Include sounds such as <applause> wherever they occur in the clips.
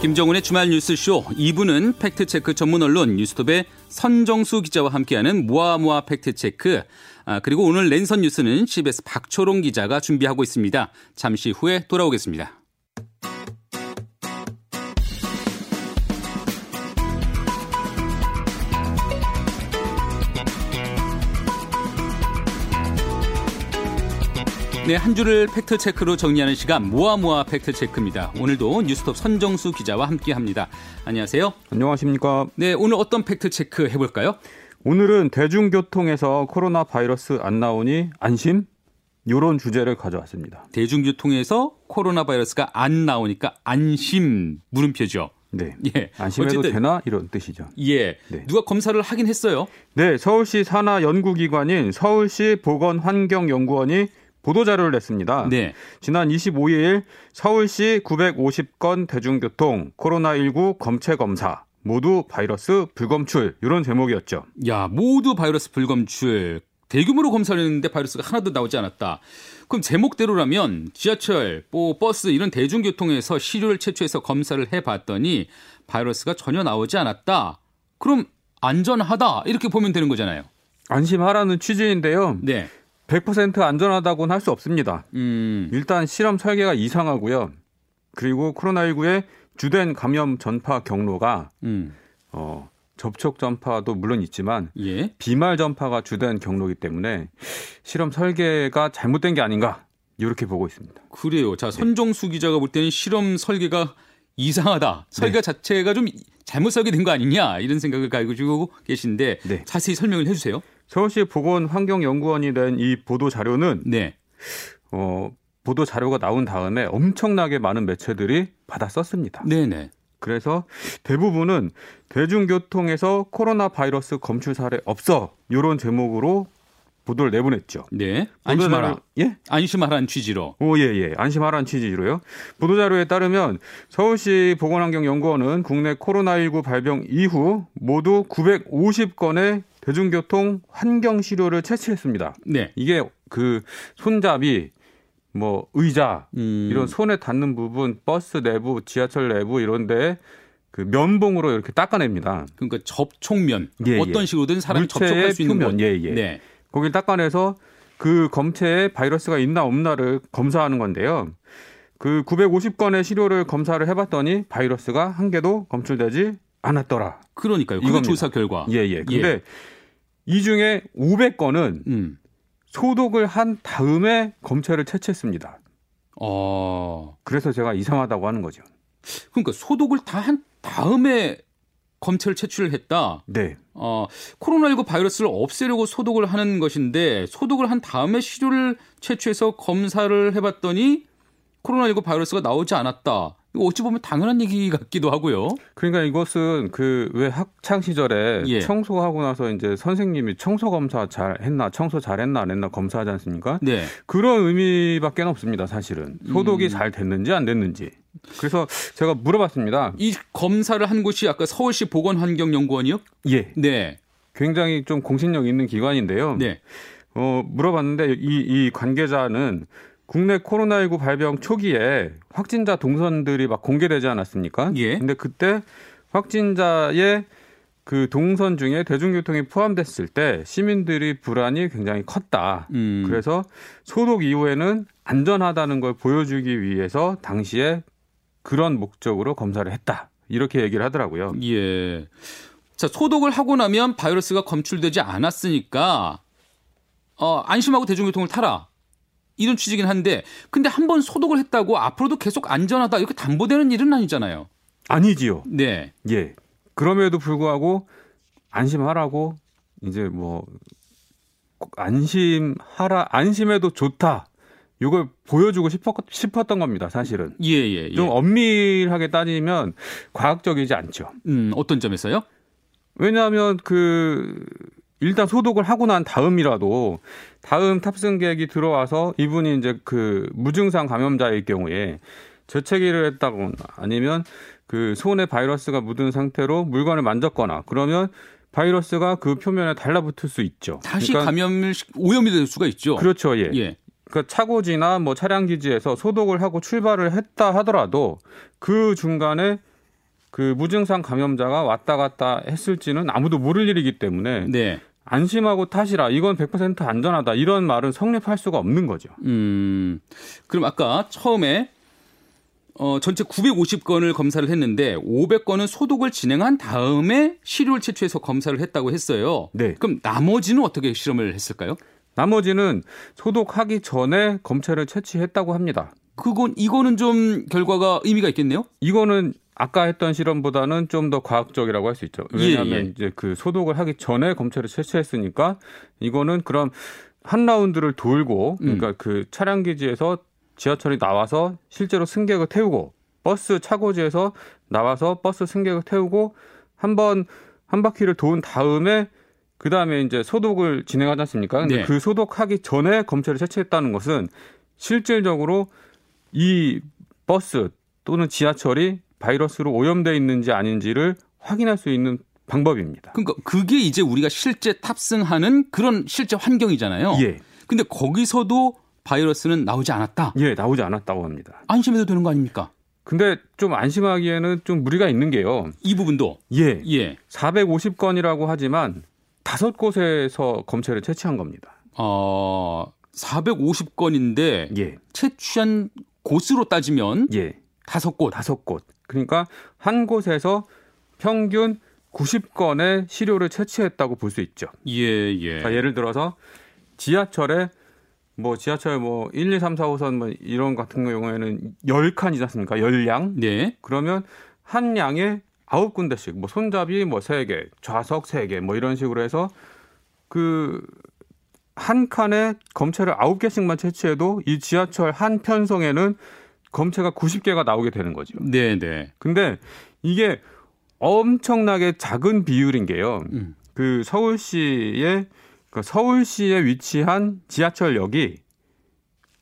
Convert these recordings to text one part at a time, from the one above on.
김정훈의 주말 뉴스쇼 2부는 팩트체크 전문 언론 뉴스톱의 선정수 기자와 함께하는 모아모아 팩트체크 아, 그리고 오늘 랜선 뉴스는 CBS 박초롱 기자가 준비하고 있습니다. 잠시 후에 돌아오겠습니다. 네, 한 주를 팩트체크로 정리하는 시간 모아모아 팩트체크입니다. 오늘도 뉴스톱 선정수 기자와 함께합니다. 안녕하세요. 안녕하십니까. 네, 오늘 어떤 팩트체크 해볼까요? 오늘은 대중교통에서 코로나 바이러스 안 나오니 안심? 요런 주제를 가져왔습니다. 대중교통에서 코로나 바이러스가 안 나오니까 안심 물음표죠. 네. 예. 안심해도 어쨌든, 되나 이런 뜻이죠. 예. 네. 누가 검사를 하긴 했어요. 네, 서울시 산하 연구기관인 서울시 보건환경연구원이 보도 자료를 냈습니다. 네. 지난 25일 서울시 950건 대중교통 코로나19 검체 검사 모두 바이러스 불검출 이런 제목이었죠. 야, 모두 바이러스 불검출. 대규모로 검사를 했는데 바이러스가 하나도 나오지 않았다. 그럼 제목대로라면 지하철, 뭐 버스 이런 대중교통에서 시료를 채취해서 검사를 해봤더니 바이러스가 전혀 나오지 않았다. 그럼 안전하다 이렇게 보면 되는 거잖아요. 안심하라는 취지인데요. 네. 100% 안전하다고는 할 수 없습니다. 음. 일단 실험 설계가 이상하고요. 그리고 코로나19의 주된 감염 전파 경로가 음. 어, 접촉 전파도 물론 있지만 예? 비말 전파가 주된 경로이기 때문에 실험 설계가 잘못된 게 아닌가 이렇게 보고 있습니다. 그래요. 자 선정수 네. 기자가 볼 때는 실험 설계가 이상하다. 설계 네. 자체가 좀 잘못 설계된 거 아니냐 이런 생각을 가지고 계신데 네. 자세히 설명을 해주세요. 서울시 보건환경연구원이 낸 이 보도 자료는 네. 어, 보도 자료가 나온 다음에 엄청나게 많은 매체들이 받아 썼습니다. 네네. 그래서 대부분은 대중교통에서 코로나 바이러스 검출 사례 없어 이런 제목으로 보도를 내보냈죠. 네. 안심하라. 예? 안심하라는 취지로. 오, 예, 예. 안심하라는 취지로요. 보도자료에 따르면 서울시 보건환경연구원은 국내 코로나19 발병 이후 모두 950건의 대중교통 환경 시료를 채취했습니다. 네. 이게 그 손잡이 뭐 의자 음. 이런 손에 닿는 부분 버스 내부 지하철 내부 이런데 그 면봉으로 이렇게 닦아냅니다. 그러니까 접촉면 예, 예. 어떤 식으로든 사람이 접촉할 수 있는 표면 곳. 예, 예. 네. 거길 닦아내서 그 검체에 바이러스가 있나 없나를 검사하는 건데요. 그 950건의 시료를 검사를 해봤더니 바이러스가 한 개도 검출되지 않았더라. 그러니까요. 그 조사 결과. 예, 예. 근데 예. 이 중에 500건은 음. 소독을 한 다음에 검체를 채취했습니다. 어. 그래서 제가 이상하다고 하는 거죠. 그러니까 소독을 다 한 다음에 검체를 채취를 했다. 네. 어, 코로나19 바이러스를 없애려고 소독을 하는 것인데 소독을 한 다음에 시료를 채취해서 검사를 해봤더니 코로나19 바이러스가 나오지 않았다. 어찌 보면 당연한 얘기 같기도 하고요. 그러니까 이것은 그 왜 학창 시절에 예. 청소하고 나서 이제 선생님이 청소 검사 잘 했나, 청소 잘 했나 안 했나 검사하지 않습니까? 네. 그런 의미밖에 없습니다, 사실은. 소독이 음. 잘 됐는지 안 됐는지. 그래서 제가 물어봤습니다. 이 검사를 한 곳이 아까 서울시 보건환경연구원이요? 예. 네. 굉장히 좀 공신력 있는 기관인데요. 네. 어, 물어봤는데 이, 이 관계자는 국내 코로나19 발병 초기에 확진자 동선들이 막 공개되지 않았습니까? 예. 근데 그때 확진자의 그 동선 중에 대중교통이 포함됐을 때 시민들이 불안이 굉장히 컸다. 음. 그래서 소독 이후에는 안전하다는 걸 보여주기 위해서 당시에 그런 목적으로 검사를 했다. 이렇게 얘기를 하더라고요. 예. 자, 소독을 하고 나면 바이러스가 검출되지 않았으니까 어, 안심하고 대중교통을 타라. 이런 취지긴 한데 근데 한 번 소독을 했다고 앞으로도 계속 안전하다 이렇게 담보되는 일은 아니잖아요. 아니지요. 네. 예. 그럼에도 불구하고 안심하라고 이제 뭐 안심하라 안심해도 좋다. 이걸 보여주고 싶었, 싶었던 겁니다, 사실은. 예, 예, 예. 좀 엄밀하게 따지면 과학적이지 않죠. 음, 어떤 점에서요? 왜냐하면 그 일단 소독을 하고 난 다음이라도 다음 탑승객이 들어와서 이분이 이제 그 무증상 감염자일 경우에 재채기를 했다거나 아니면 그 손에 바이러스가 묻은 상태로 물건을 만졌거나 그러면 바이러스가 그 표면에 달라붙을 수 있죠. 다시 그러니까 감염을 오염이 될 수가 있죠. 그렇죠. 예. 예. 그 차고지나 뭐 차량 기지에서 소독을 하고 출발을 했다 하더라도 그 중간에 그 무증상 감염자가 왔다 갔다 했을지는 아무도 모를 일이기 때문에 네. 안심하고 타시라. 이건 100% 안전하다. 이런 말은 성립할 수가 없는 거죠. 음. 그럼 아까 처음에 어, 전체 950건을 검사를 했는데 500건은 소독을 진행한 다음에 시료를 채취해서 검사를 했다고 했어요. 네. 그럼 나머지는 어떻게 실험을 했을까요? 나머지는 소독하기 전에 검체를 채취했다고 합니다. 그건 이거는 좀 결과가 의미가 있겠네요. 이거는 아까 했던 실험보다는 좀 더 과학적이라고 할 수 있죠. 왜냐하면 예, 예. 이제 그 소독을 하기 전에 검체를 채취했으니까 이거는 그럼 한 라운드를 돌고 그러니까 음. 그 차량 기지에서 지하철이 나와서 실제로 승객을 태우고 버스 차고지에서 나와서 버스 승객을 태우고 한번 한 바퀴를 돈 다음에 그 다음에 이제 소독을 진행하지 않습니까? 근데 네. 그 소독하기 전에 검체를 채취했다는 것은 실질적으로 이 버스 또는 지하철이 바이러스로 오염돼 있는지 아닌지를 확인할 수 있는 방법입니다. 그러니까 그게 이제 우리가 실제 탑승하는 그런 실제 환경이잖아요. 예. 근데 거기서도 바이러스는 나오지 않았다. 예, 나오지 않았다고 합니다. 안심해도 되는 거 아닙니까? 근데 좀 안심하기에는 좀 무리가 있는 게요. 이 부분도 예, 예. 450건이라고 하지만 다섯 곳에서 검체를 채취한 겁니다. 어, 450건인데 예. 채취한 곳으로 따지면 예. 다섯 곳, 다섯 곳. 그러니까 한 곳에서 평균 90건의 시료를 채취했다고 볼 수 있죠. 예, 예. 자, 예를 들어서 지하철에 뭐 지하철 뭐 1, 2, 3, 4, 5선 뭐 이런 같은 경우에는 10칸이지 않습니까? 10량. 네. 그러면 한 양에 아홉 군데씩 뭐 손잡이 뭐세 개, 좌석 세개뭐 이런 식으로 해서 그 한 칸에 검체를 아홉 개씩만 채취해도 이 지하철 한 편성에는 검체가 90개가 나오게 되는 거죠. 네, 네. 근데 이게 엄청나게 작은 비율인 게요. 음. 그 서울시의 그 서울시에 위치한 지하철역이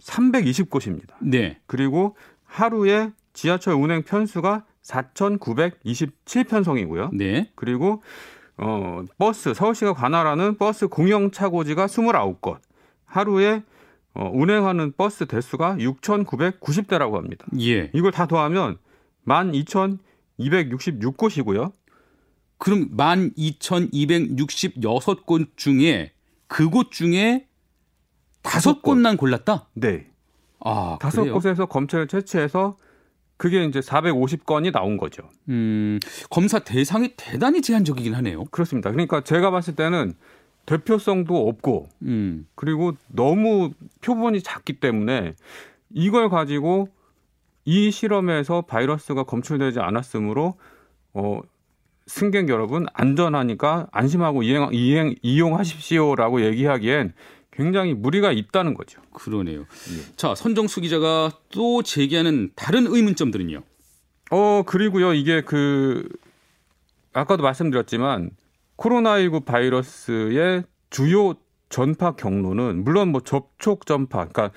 320곳입니다. 네. 그리고 하루에 지하철 운행 편수가 4,927편성이고요. 네. 그리고 어 버스 서울시가 관할하는 버스 공영 차고지가 29곳. 하루에 어, 운행하는 버스 대수가 6,990대라고 합니다. 예. 이걸 다 더하면 12,266곳이고요. 그럼 12,266곳 중에 그곳 중에 다섯 곳만 골랐다? 네. 아, 다섯 곳에서 검체를 채취해서 그게 이제 450건이 나온 거죠. 음, 검사 대상이 대단히 제한적이긴 하네요. 그렇습니다. 그러니까 제가 봤을 때는 대표성도 없고, 음. 그리고 너무 표본이 작기 때문에 이걸 가지고 이 실험에서 바이러스가 검출되지 않았으므로 어, 승객 여러분 안전하니까 안심하고 이행, 이행 이용하십시오라고 얘기하기엔 굉장히 무리가 있다는 거죠. 그러네요. 예. 자, 선정수 기자가 또 제기하는 다른 의문점들은요. 어, 그리고요. 이게 그 아까도 말씀드렸지만 코로나19 바이러스의 주요 전파 경로는 물론 뭐 접촉 전파, 그러니까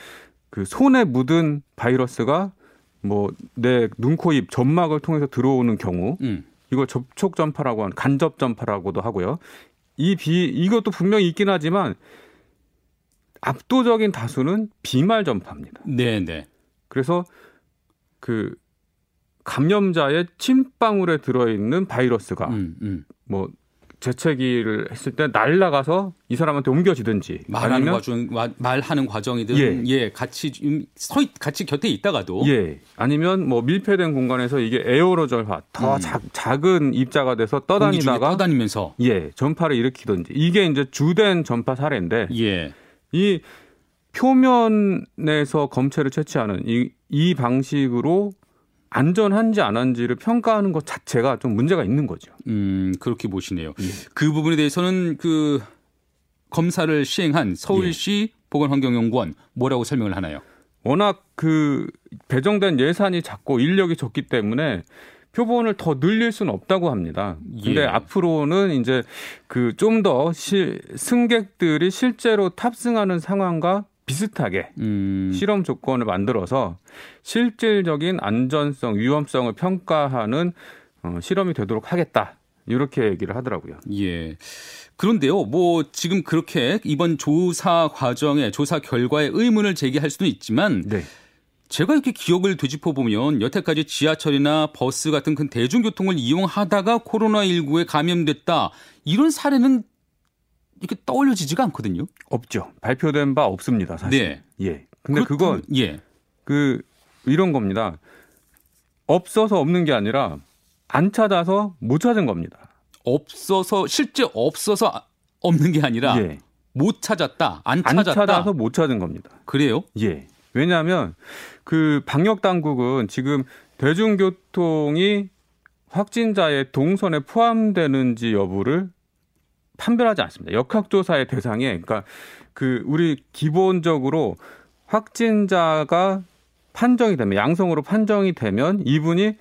그 손에 묻은 바이러스가 뭐 내 눈, 코, 입, 점막을 통해서 들어오는 경우 음. 이걸 접촉 전파라고 하는 간접 전파라고도 하고요. 이 비 이것도 분명히 있긴 하지만 압도적인 다수는 비말 전파입니다. 네, 네. 그래서 그 감염자의 침방울에 들어 있는 바이러스가 음, 음. 뭐 재채기를 했을 때 날라가서 이 사람한테 옮겨지든지 말하는 과정 말하는 과정이든 예, 예 같이 서 같이 곁에 있다가도 예 아니면 뭐 밀폐된 공간에서 이게 에어로졸화 더 음. 작, 작은 입자가 돼서 떠다니다가 떠다니면서 예 전파를 일으키든지 이게 이제 주된 전파 사례인데 예. 이 표면에서 검체를 채취하는 이, 이 방식으로 안전한지 안 한지를 평가하는 것 자체가 좀 문제가 있는 거죠. 음, 그렇게 보시네요. 예. 그 부분에 대해서는 그 검사를 시행한 서울시 예. 보건환경연구원 뭐라고 설명을 하나요? 워낙 그 배정된 예산이 작고 인력이 적기 때문에 표본을 더 늘릴 수는 없다고 합니다. 근데 예. 앞으로는 이제 그 좀 더 승객들이 실제로 탑승하는 상황과 비슷하게 음. 실험 조건을 만들어서 실질적인 안전성, 위험성을 평가하는 어, 실험이 되도록 하겠다. 이렇게 얘기를 하더라고요. 예. 그런데요, 뭐 지금 그렇게 이번 조사 과정에 조사 결과에 의문을 제기할 수도 있지만 네. 제가 이렇게 기억을 되짚어 보면 여태까지 지하철이나 버스 같은 큰 대중교통을 이용하다가 코로나19에 감염됐다 이런 사례는 이렇게 떠올려지지가 않거든요. 없죠. 발표된 바 없습니다. 사실. 네. 예. 근데 그건 예. 그 이런 겁니다. 없어서 없는 게 아니라 안 찾아서 못 찾은 겁니다. 없어서 실제 없어서 없는 게 아니라 예. 못 찾았다. 안 찾았다. 안 찾아서 못 찾은 겁니다. 그래요? 예. 왜냐하면 그 방역 당국은 지금 대중교통이 확진자의 동선에 포함되는지 여부를 판별하지 않습니다. 역학조사의 대상에 그러니까 그 우리 기본적으로 확진자가 판정이 되면 양성으로 판정이 되면 이분이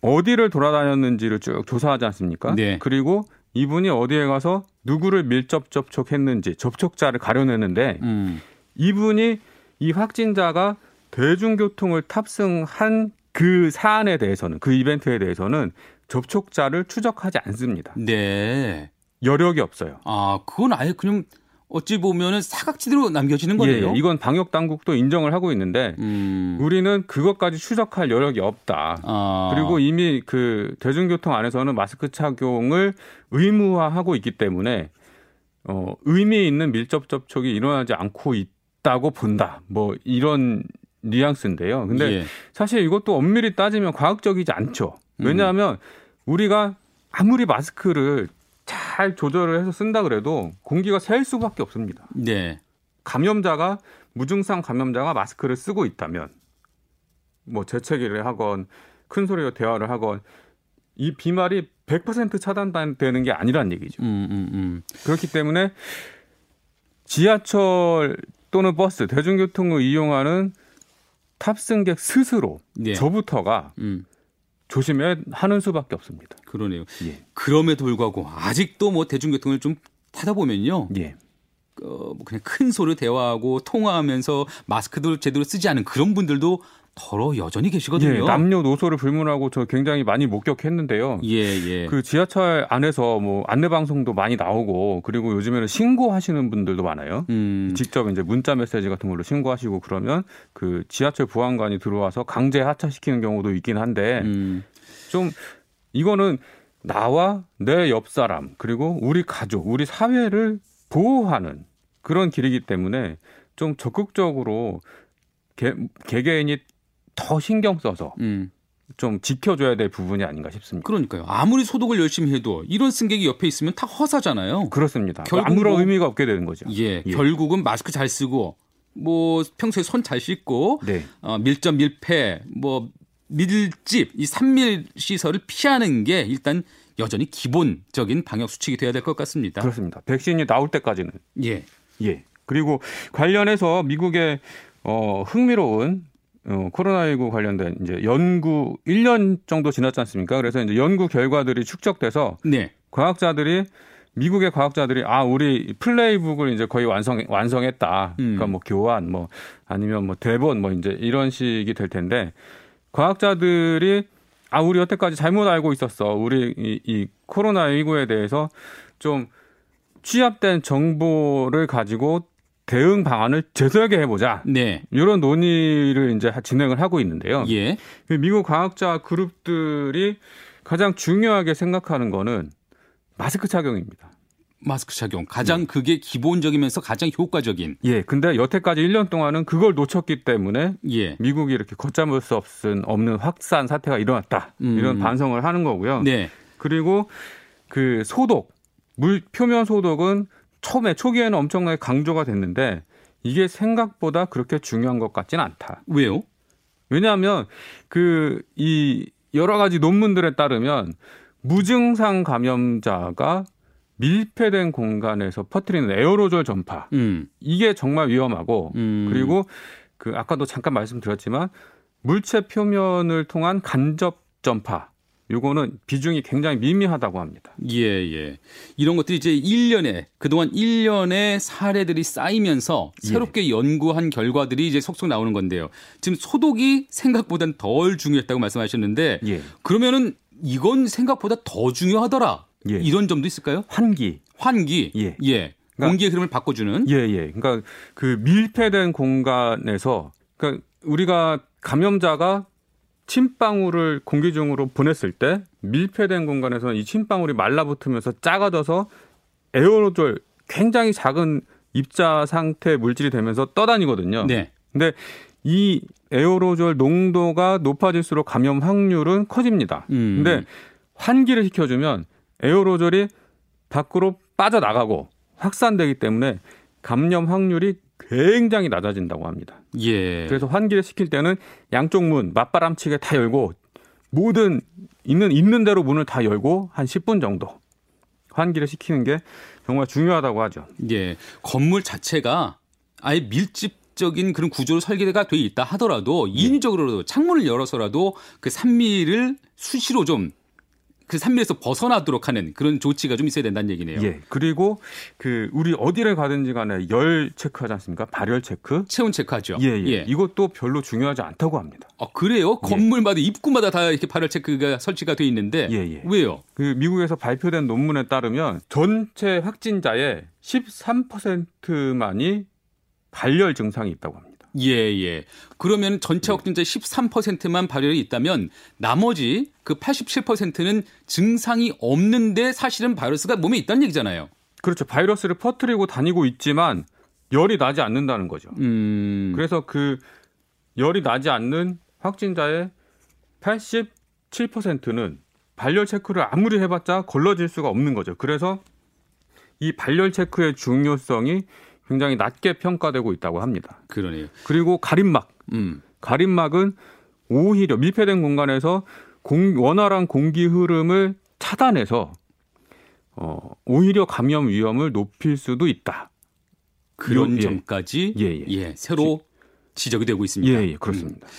어디를 돌아다녔는지를 쭉 조사하지 않습니까? 네. 그리고 이분이 어디에 가서 누구를 밀접 접촉했는지 접촉자를 가려내는데 음. 이분이 이 확진자가 대중교통을 탑승한 그 사안에 대해서는 그 이벤트에 대해서는 접촉자를 추적하지 않습니다. 네. 여력이 없어요. 아, 그건 아예 그냥 어찌 보면은 사각지대로 남겨지는 거네요. 예, 이건 방역 당국도 인정을 하고 있는데 음. 우리는 그것까지 추적할 여력이 없다. 아. 그리고 이미 그 대중교통 안에서는 마스크 착용을 의무화하고 있기 때문에 어, 의미 있는 밀접 접촉이 일어나지 않고 있 다고 본다. 뭐 이런 뉘앙스인데요. 근데 예. 사실 이것도 엄밀히 따지면 과학적이지 않죠. 왜냐하면 음. 우리가 아무리 마스크를 잘 조절을 해서 쓴다 그래도 공기가 셀 수밖에 없습니다. 네. 감염자가 무증상 감염자가 마스크를 쓰고 있다면 뭐 재채기를 하건 큰 소리로 대화를 하건 이 비말이 100% 차단되는 게 아니란 얘기죠. 음, 음, 음. 그렇기 때문에 지하철 또는 버스 대중교통을 이용하는 탑승객 스스로 네. 저부터가 음. 조심해 하는 수밖에 없습니다. 그러네요. 예. 그럼에도 불구하고 아직도 뭐 대중교통을 좀 타다 보면요. 예. 어, 뭐 그냥 큰 소리로 대화하고 통화하면서 마스크도 제대로 쓰지 않은 그런 분들도 더러 여전히 계시거든요. 예, 남녀노소를 불문하고 저 굉장히 많이 목격했는데요. 예, 예. 그 지하철 안에서 뭐 안내 방송도 많이 나오고 그리고 요즘에는 신고하시는 분들도 많아요. 음. 직접 이제 문자 메시지 같은 걸로 신고하시고 그러면 그 지하철 보안관이 들어와서 강제 하차시키는 경우도 있긴 한데 음. 좀 이거는 나와 내 옆 사람 그리고 우리 가족, 우리 사회를 보호하는 그런 길이기 때문에 좀 적극적으로 개, 개개인이 더 신경 써서 음. 좀 지켜줘야 될 부분이 아닌가 싶습니다. 그러니까요. 아무리 소독을 열심히 해도 이런 승객이 옆에 있으면 다 허사잖아요. 그렇습니다. 아무런 뭐, 의미가 없게 되는 거죠. 예, 예, 결국은 마스크 잘 쓰고 뭐 평소에 손 잘 씻고 네. 어, 밀접 밀폐 뭐 밀집 이 삼밀 시설을 피하는 게 일단 여전히 기본적인 방역 수칙이 돼야 될 것 같습니다. 그렇습니다. 백신이 나올 때까지는 예. 예. 그리고 관련해서 미국의 어, 흥미로운 어, 코로나19 관련된 이제 연구 1년 정도 지났지 않습니까? 그래서 이제 연구 결과들이 축적돼서 네. 과학자들이 미국의 과학자들이 아 우리 플레이북을 이제 거의 완성 완성했다. 음. 그러니까 뭐 교환 뭐 아니면 뭐 대본 뭐 이제 이런 식이 될 텐데 과학자들이 아 우리 여태까지 잘못 알고 있었어. 우리 이, 이 코로나 19에 대해서 좀 취합된 정보를 가지고 대응 방안을 제대하게 해보자. 네. 이런 논의를 이제 진행을 하고 있는데요. 예. 미국 과학자 그룹들이 가장 중요하게 생각하는 거는 마스크 착용입니다. 마스크 착용 가장 네. 그게 기본적이면서 가장 효과적인. 예. 근데 여태까지 1년 동안은 그걸 놓쳤기 때문에 예. 미국이 이렇게 걷잡을 수 없은 없는 확산 사태가 일어났다. 음. 이런 반성을 하는 거고요. 네. 그리고 그 소독 물 표면 소독은 처음에 초기에는 엄청나게 강조가 됐는데 이게 생각보다 그렇게 중요한 것 같지는 않다. 왜요? 왜냐하면 그 이 여러 가지 논문들에 따르면 무증상 감염자가 밀폐된 공간에서 퍼뜨리는 에어로졸 전파 음. 이게 정말 위험하고 음. 그리고 그 아까도 잠깐 말씀드렸지만 물체 표면을 통한 간접 전파 요거는 비중이 굉장히 미미하다고 합니다. 예, 예. 이런 것들이 이제 1년에 그동안 1년의 사례들이 쌓이면서 새롭게 예. 연구한 결과들이 이제 속속 나오는 건데요. 지금 소독이 생각보다는 덜 중요했다고 말씀하셨는데 예. 그러면은 이건 생각보다 더 중요하더라. 예. 이런 점도 있을까요? 환기. 환기. 예. 예. 그러니까, 공기의 흐름을 바꿔주는. 예, 예. 그러니까 그 밀폐된 공간에서 그러니까 우리가 감염자가 침방울을 공기 중으로 보냈을 때 밀폐된 공간에서 이 침방울이 말라붙으면서 작아져서 에어로졸 굉장히 작은 입자 상태 물질이 되면서 떠다니거든요. 네. 근데 이 에어로졸 농도가 높아질수록 감염 확률은 커집니다. 음. 근데 환기를 시켜주면 에어로졸이 밖으로 빠져나가고 확산되기 때문에 감염 확률이 굉장히 낮아진다고 합니다. 예. 그래서 환기를 시킬 때는 양쪽 문 맞바람치게 다 열고 모든 있는 있는 대로 문을 다 열고 한 10분 정도 환기를 시키는 게 정말 중요하다고 하죠. 예. 건물 자체가 아예 밀집 적인 그런 구조로 설계가 돼 있다 하더라도 인위적으로도 창문을 열어서라도 그 산미를 수시로 좀 그 산미에서 벗어나도록 하는 그런 조치가 좀 있어야 된다는 얘기네요. 예. 그리고 그 우리 어디를 가든지 간에 열 체크하지 않습니까? 발열 체크. 체온 체크하죠. 예, 예. 예. 이것도 별로 중요하지 않다고 합니다. 아, 그래요? 예. 건물마다 입구마다 다 이렇게 발열 체크가 설치가 돼 있는데 예, 예. 왜요? 그 미국에서 발표된 논문에 따르면 전체 확진자의 13%만이 발열 증상이 있다고 합니다. 예, 예. 그러면 전체 확진자 13%만 발열이 있다면 나머지 그 87%는 증상이 없는데 사실은 바이러스가 몸에 있다는 얘기잖아요. 그렇죠. 바이러스를 퍼뜨리고 다니고 있지만 열이 나지 않는다는 거죠. 음. 그래서 그 열이 나지 않는 확진자의 87%는 발열 체크를 아무리 해봤자 걸러질 수가 없는 거죠. 그래서 이 발열 체크의 중요성이 굉장히 낮게 평가되고 있다고 합니다. 그러네요. 그리고 가림막. 음. 가림막은 오히려 밀폐된 공간에서 공, 원활한 공기 흐름을 차단해서 어, 오히려 감염 위험을 높일 수도 있다. 그런 예. 점까지 예, 예. 예, 새로 지적이 되고 있습니다. 예, 예 그렇습니다. 음.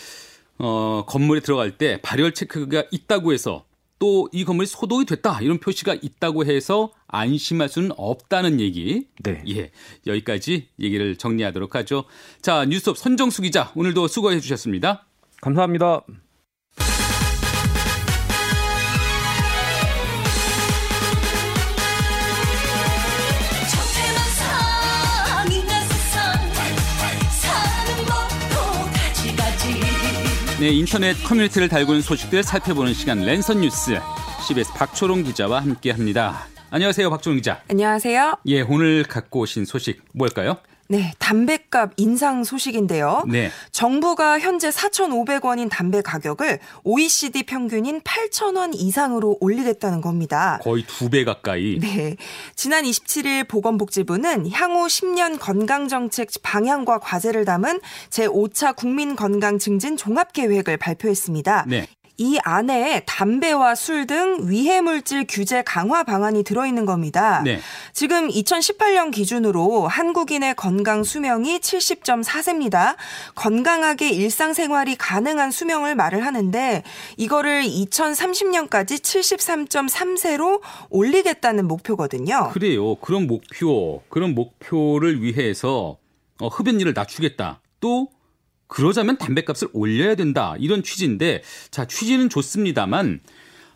어, 건물에 들어갈 때 발열 체크가 있다고 해서 또 이 건물이 소독이 됐다 이런 표시가 있다고 해서 안심할 수는 없다는 얘기. 네. 예. 여기까지 얘기를 정리하도록 하죠. 자, 뉴스톱 선정수 기자 오늘도 수고해 주셨습니다. 감사합니다. 네, 인터넷 커뮤니티를 달구는 소식들 살펴보는 시간 랜선 뉴스 CBS 박초롱 기자와 함께합니다. 안녕하세요, 박초롱 기자. 안녕하세요. 예, 오늘 갖고 오신 소식 뭘까요? 네, 담배값 인상 소식인데요. 네. 정부가 현재 4,500원인 담배 가격을 OECD 평균인 8,000원 이상으로 올리겠다는 겁니다. 거의 두 배 가까이. 네. 지난 27일 보건복지부는 향후 10년 건강정책 방향과 과제를 담은 제5차 국민건강 증진 종합계획을 발표했습니다. 네. 이 안에 담배와 술 등 위해 물질 규제 강화 방안이 들어있는 겁니다. 네. 지금 2018년 기준으로 한국인의 건강 수명이 70.4세입니다. 건강하게 일상생활이 가능한 수명을 말을 하는데 이거를 2030년까지 73.3세로 올리겠다는 목표거든요. 그래요. 그런 목표, 그런 목표를 위해서 어, 흡연율을 낮추겠다. 또 그러자면 담배값을 올려야 된다. 이런 취지인데 자, 취지는 좋습니다만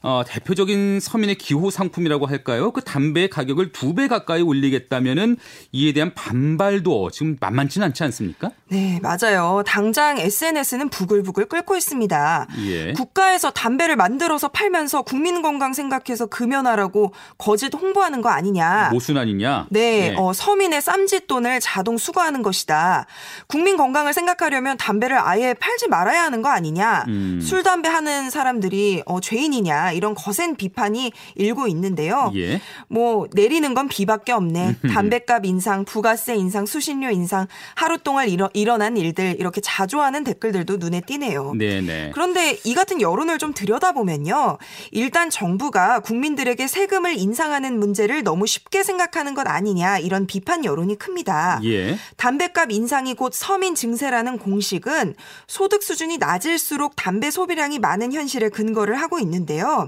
어, 대표적인 서민의 기호 상품이라고 할까요? 그 담배 가격을 두 배 가까이 올리겠다면은 이에 대한 반발도 지금 만만치는 않지 않습니까? 네, 맞아요. 당장 SNS는 부글부글 끓고 있습니다. 예. 국가에서 담배를 만들어서 팔면서 국민 건강 생각해서 금연하라고 거짓 홍보하는 거 아니냐? 모순 아니냐? 네, 네. 어, 서민의 쌈짓돈을 자동 수거하는 것이다. 국민 건강을 생각하려면 담배를 아예 팔지 말아야 하는 거 아니냐? 음. 술 담배 하는 사람들이 어, 죄인이냐? 이런 거센 비판이 일고 있는데요. 예. 뭐 내리는 건 비밖에 없네. 담배값 인상, 부가세 인상, 수신료 인상, 하루 동안 일어, 일어난 일들 이렇게 자조하는 댓글들도 눈에 띄네요. 네네. 그런데 이 같은 여론을 좀 들여다보면요. 일단 정부가 국민들에게 세금을 인상하는 문제를 너무 쉽게 생각하는 것 아니냐 이런 비판 여론이 큽니다. 예. 담배값 인상이 곧 서민 증세라는 공식은 소득 수준이 낮을수록 담배 소비량이 많은 현실에 근거를 하고 있는데요.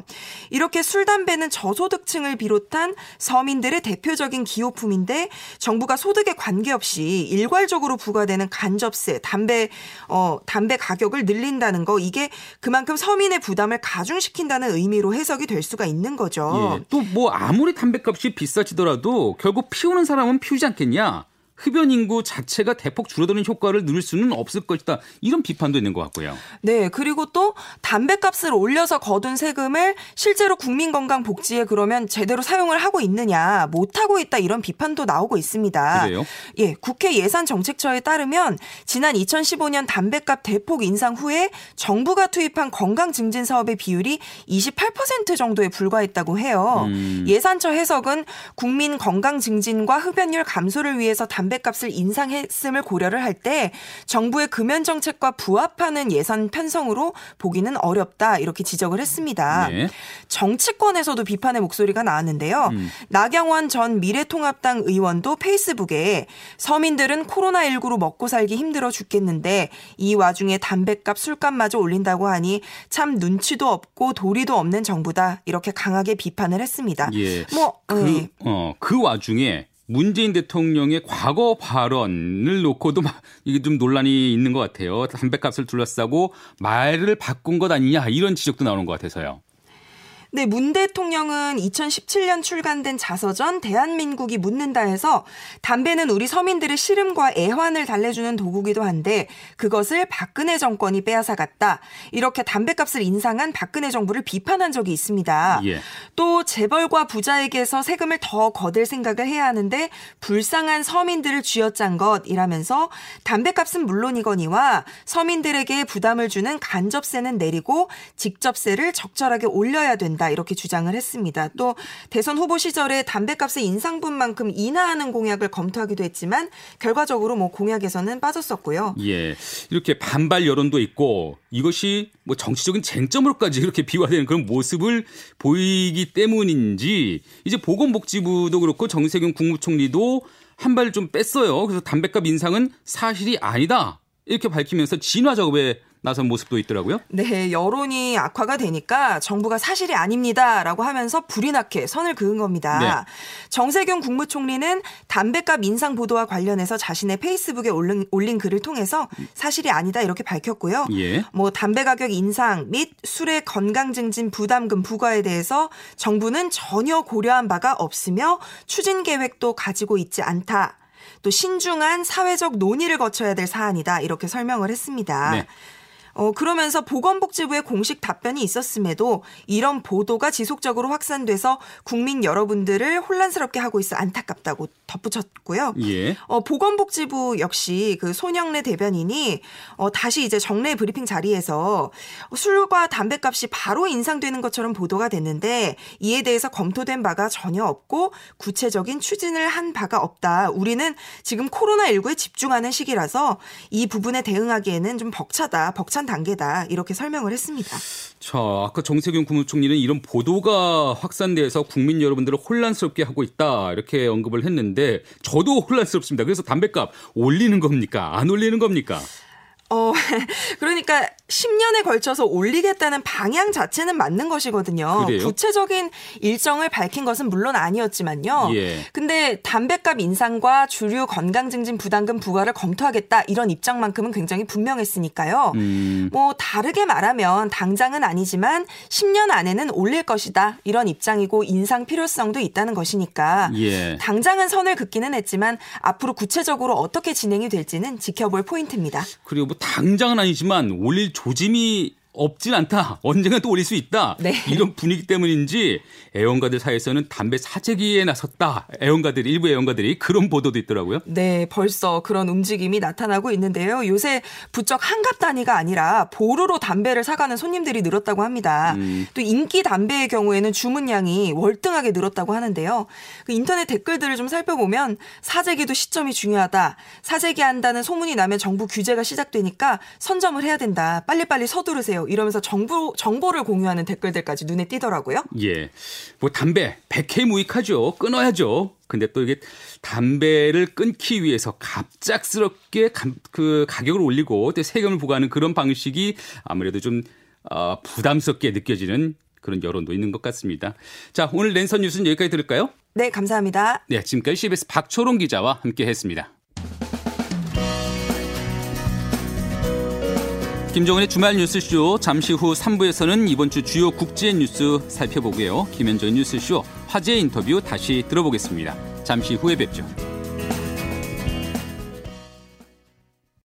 이렇게 술, 담배는 저소득층을 비롯한 서민들의 대표적인 기호품인데 정부가 소득에 관계없이 일괄적으로 부과되는 간접세, 담배, 어, 담배 가격을 늘린다는 거 이게 그만큼 서민의 부담을 가중시킨다는 의미로 해석이 될 수가 있는 거죠. 예, 또뭐 아무리 담배값이 비싸지더라도 결국 피우는 사람은 피우지 않겠냐? 흡연 인구 자체가 대폭 줄어드는 효과를 누릴 수는 없을 것이다. 이런 비판도 있는 것 같고요. 네, 그리고 또 담배값을 올려서 거둔 세금을 실제로 국민건강복지에 그러면 제대로 사용을 하고 있느냐, 못 하고 있다 이런 비판도 나오고 있습니다. 그래요? 예, 국회 예산정책처에 따르면 지난 2015년 담배값 대폭 인상 후에 정부가 투입한 건강 증진 사업의 비율이 28% 정도에 불과했다고 해요. 음. 예산처 해석은 국민 건강 증진과 흡연율 감소를 위해서 담 배값을 인상했음을 고려를 할 때 정부의 금연 정책과 부합하는 예산 편성으로 보기는 어렵다 이렇게 지적을 했습니다. 네. 정치권에서도 비판의 목소리가 나왔는데요. 음. 나경원 전 미래통합당 의원도 페이스북에 서민들은 코로나19로 먹고 살기 힘들어 죽겠는데 이 와중에 담배값, 술값마저 올린다고 하니 참 눈치도 없고 도리도 없는 정부다 이렇게 강하게 비판을 했습니다. 예. 뭐 그, 네. 어, 그 와중에 문재인 대통령의 과거 발언을 놓고도 막 이게 좀 논란이 있는 것 같아요. 담배값을 둘러싸고 말을 바꾼 것 아니냐 이런 지적도 나오는 것 같아서요. 네, 문 대통령은 2017년 출간된 자서전 대한민국이 묻는다에서 담배는 우리 서민들의 시름과 애환을 달래주는 도구기도 한데 그것을 박근혜 정권이 빼앗아갔다. 이렇게 담배값을 인상한 박근혜 정부를 비판한 적이 있습니다. 예. 또 재벌과 부자에게서 세금을 더 거둘 생각을 해야 하는데 불쌍한 서민들을 쥐어짠 것이라면서 담배값은 물론이거니와 서민들에게 부담을 주는 간접세는 내리고 직접세를 적절하게 올려야 된다. 된다 이렇게 주장을 했습니다. 또 대선 후보 시절에 담배값의 인상분만큼 인하하는 공약을 검토하기도 했지만 결과적으로 뭐 공약에서는 빠졌었고요. 예, 이렇게 반발 여론도 있고 이것이 뭐 정치적인 쟁점으로까지 이렇게 비화되는 그런 모습을 보이기 때문인지 이제 보건복지부도 그렇고 정세균 국무총리도 한 발 좀 뺐어요. 그래서 담배값 인상은 사실이 아니다. 이렇게 밝히면서 진화 작업에 나선 모습도 있더라고요. 네, 여론이 악화가 되니까 정부가 사실이 아닙니다라고 하면서 불이 나게 선을 그은 겁니다. 네. 정세균 국무총리는 담배값 인상 보도와 관련해서 자신의 페이스북에 올린, 올린 글을 통해서 사실이 아니다 이렇게 밝혔고요. 예. 뭐 담배 가격 인상 및 술의 건강 증진 부담금 부과에 대해서 정부는 전혀 고려한 바가 없으며 추진 계획도 가지고 있지 않다. 또 신중한 사회적 논의를 거쳐야 될 사안이다 이렇게 설명을 했습니다. 네. 어, 그러면서 보건복지부의 공식 답변이 있었음에도 이런 보도가 지속적으로 확산돼서 국민 여러분들을 혼란스럽게 하고 있어 안타깝다고 덧붙였고요. 예. 어, 보건복지부 역시 그 손영래 대변인이 어, 다시 이제 정례 브리핑 자리에서 술과 담배값이 바로 인상되는 것처럼 보도가 됐는데 이에 대해서 검토된 바가 전혀 없고 구체적인 추진을 한 바가 없다. 우리는 지금 코로나19에 집중하는 시기라서 이 부분에 대응하기에는 좀 벅차다. 벅찬 시작한 단계다 이렇게 설명을 했습니다. 자, 아까 정세균 국무총리는 이런 보도가 확산돼서 국민 여러분들을 혼란스럽게 하고 있다 이렇게 언급을 했는데 저도 혼란스럽습니다. 그래서 담배값 올리는 겁니까? 안 올리는 겁니까? 어, <laughs> 그러니까 10년에 걸쳐서 올리겠다는 방향 자체는 맞는 것이거든요. 그래요? 구체적인 일정을 밝힌 것은 물론 아니었지만요. 예. 근데 담배값 인상과 주류 건강증진 부담금 부과를 검토하겠다 이런 입장만큼은 굉장히 분명했으니까요. 음. 뭐 다르게 말하면 당장은 아니지만 10년 안에는 올릴 것이다 이런 입장이고 인상 필요성도 있다는 것이니까 예. 당장은 선을 긋기는 했지만 앞으로 구체적으로 어떻게 진행이 될지는 지켜볼 포인트입니다. 그리고 뭐 당장은 아니지만 올릴 조짐이 없진 않다. 언젠가 또 올릴 수 있다. 네. 이런 분위기 때문인지 애원가들 사이에서는 담배 사재기에 나섰다. 애원가들이 일부 애원가들이 그런 보도도 있더라고요. 네, 벌써 그런 움직임이 나타나고 있는데요. 요새 부쩍 한갑 단위가 아니라 보루로 담배를 사가는 손님들이 늘었다고 합니다. 음. 또 인기 담배의 경우에는 주문량이 월등하게 늘었다고 하는데요. 그 인터넷 댓글들을 좀 살펴보면 사재기도 시점이 중요하다. 사재기 한다는 소문이 나면 정부 규제가 시작되니까 선점을 해야 된다. 빨리빨리 서두르세요. 이러면서 정보 정보를 공유하는 댓글들까지 눈에 띄더라고요. 예. 뭐 담배 백해 무익하죠. 끊어야죠. 근데 또 이게 담배를 끊기 위해서 갑작스럽게 그 가격을 올리고 또 세금을 부과하는 그런 방식이 아무래도 좀 어, 부담스럽게 느껴지는 그런 여론도 있는 것 같습니다. 자, 오늘 랜선 뉴스는 여기까지 들을까요? 네, 감사합니다. 네, 지금까지 CBS 박초롱 기자와 함께 했습니다. 김정은의 주말 뉴스쇼 잠시 후 3부에서는 이번 주 주요 국제 뉴스 살펴보고요. 김현정의 뉴스쇼 화제 인터뷰 다시 들어보겠습니다. 잠시 후에 뵙죠.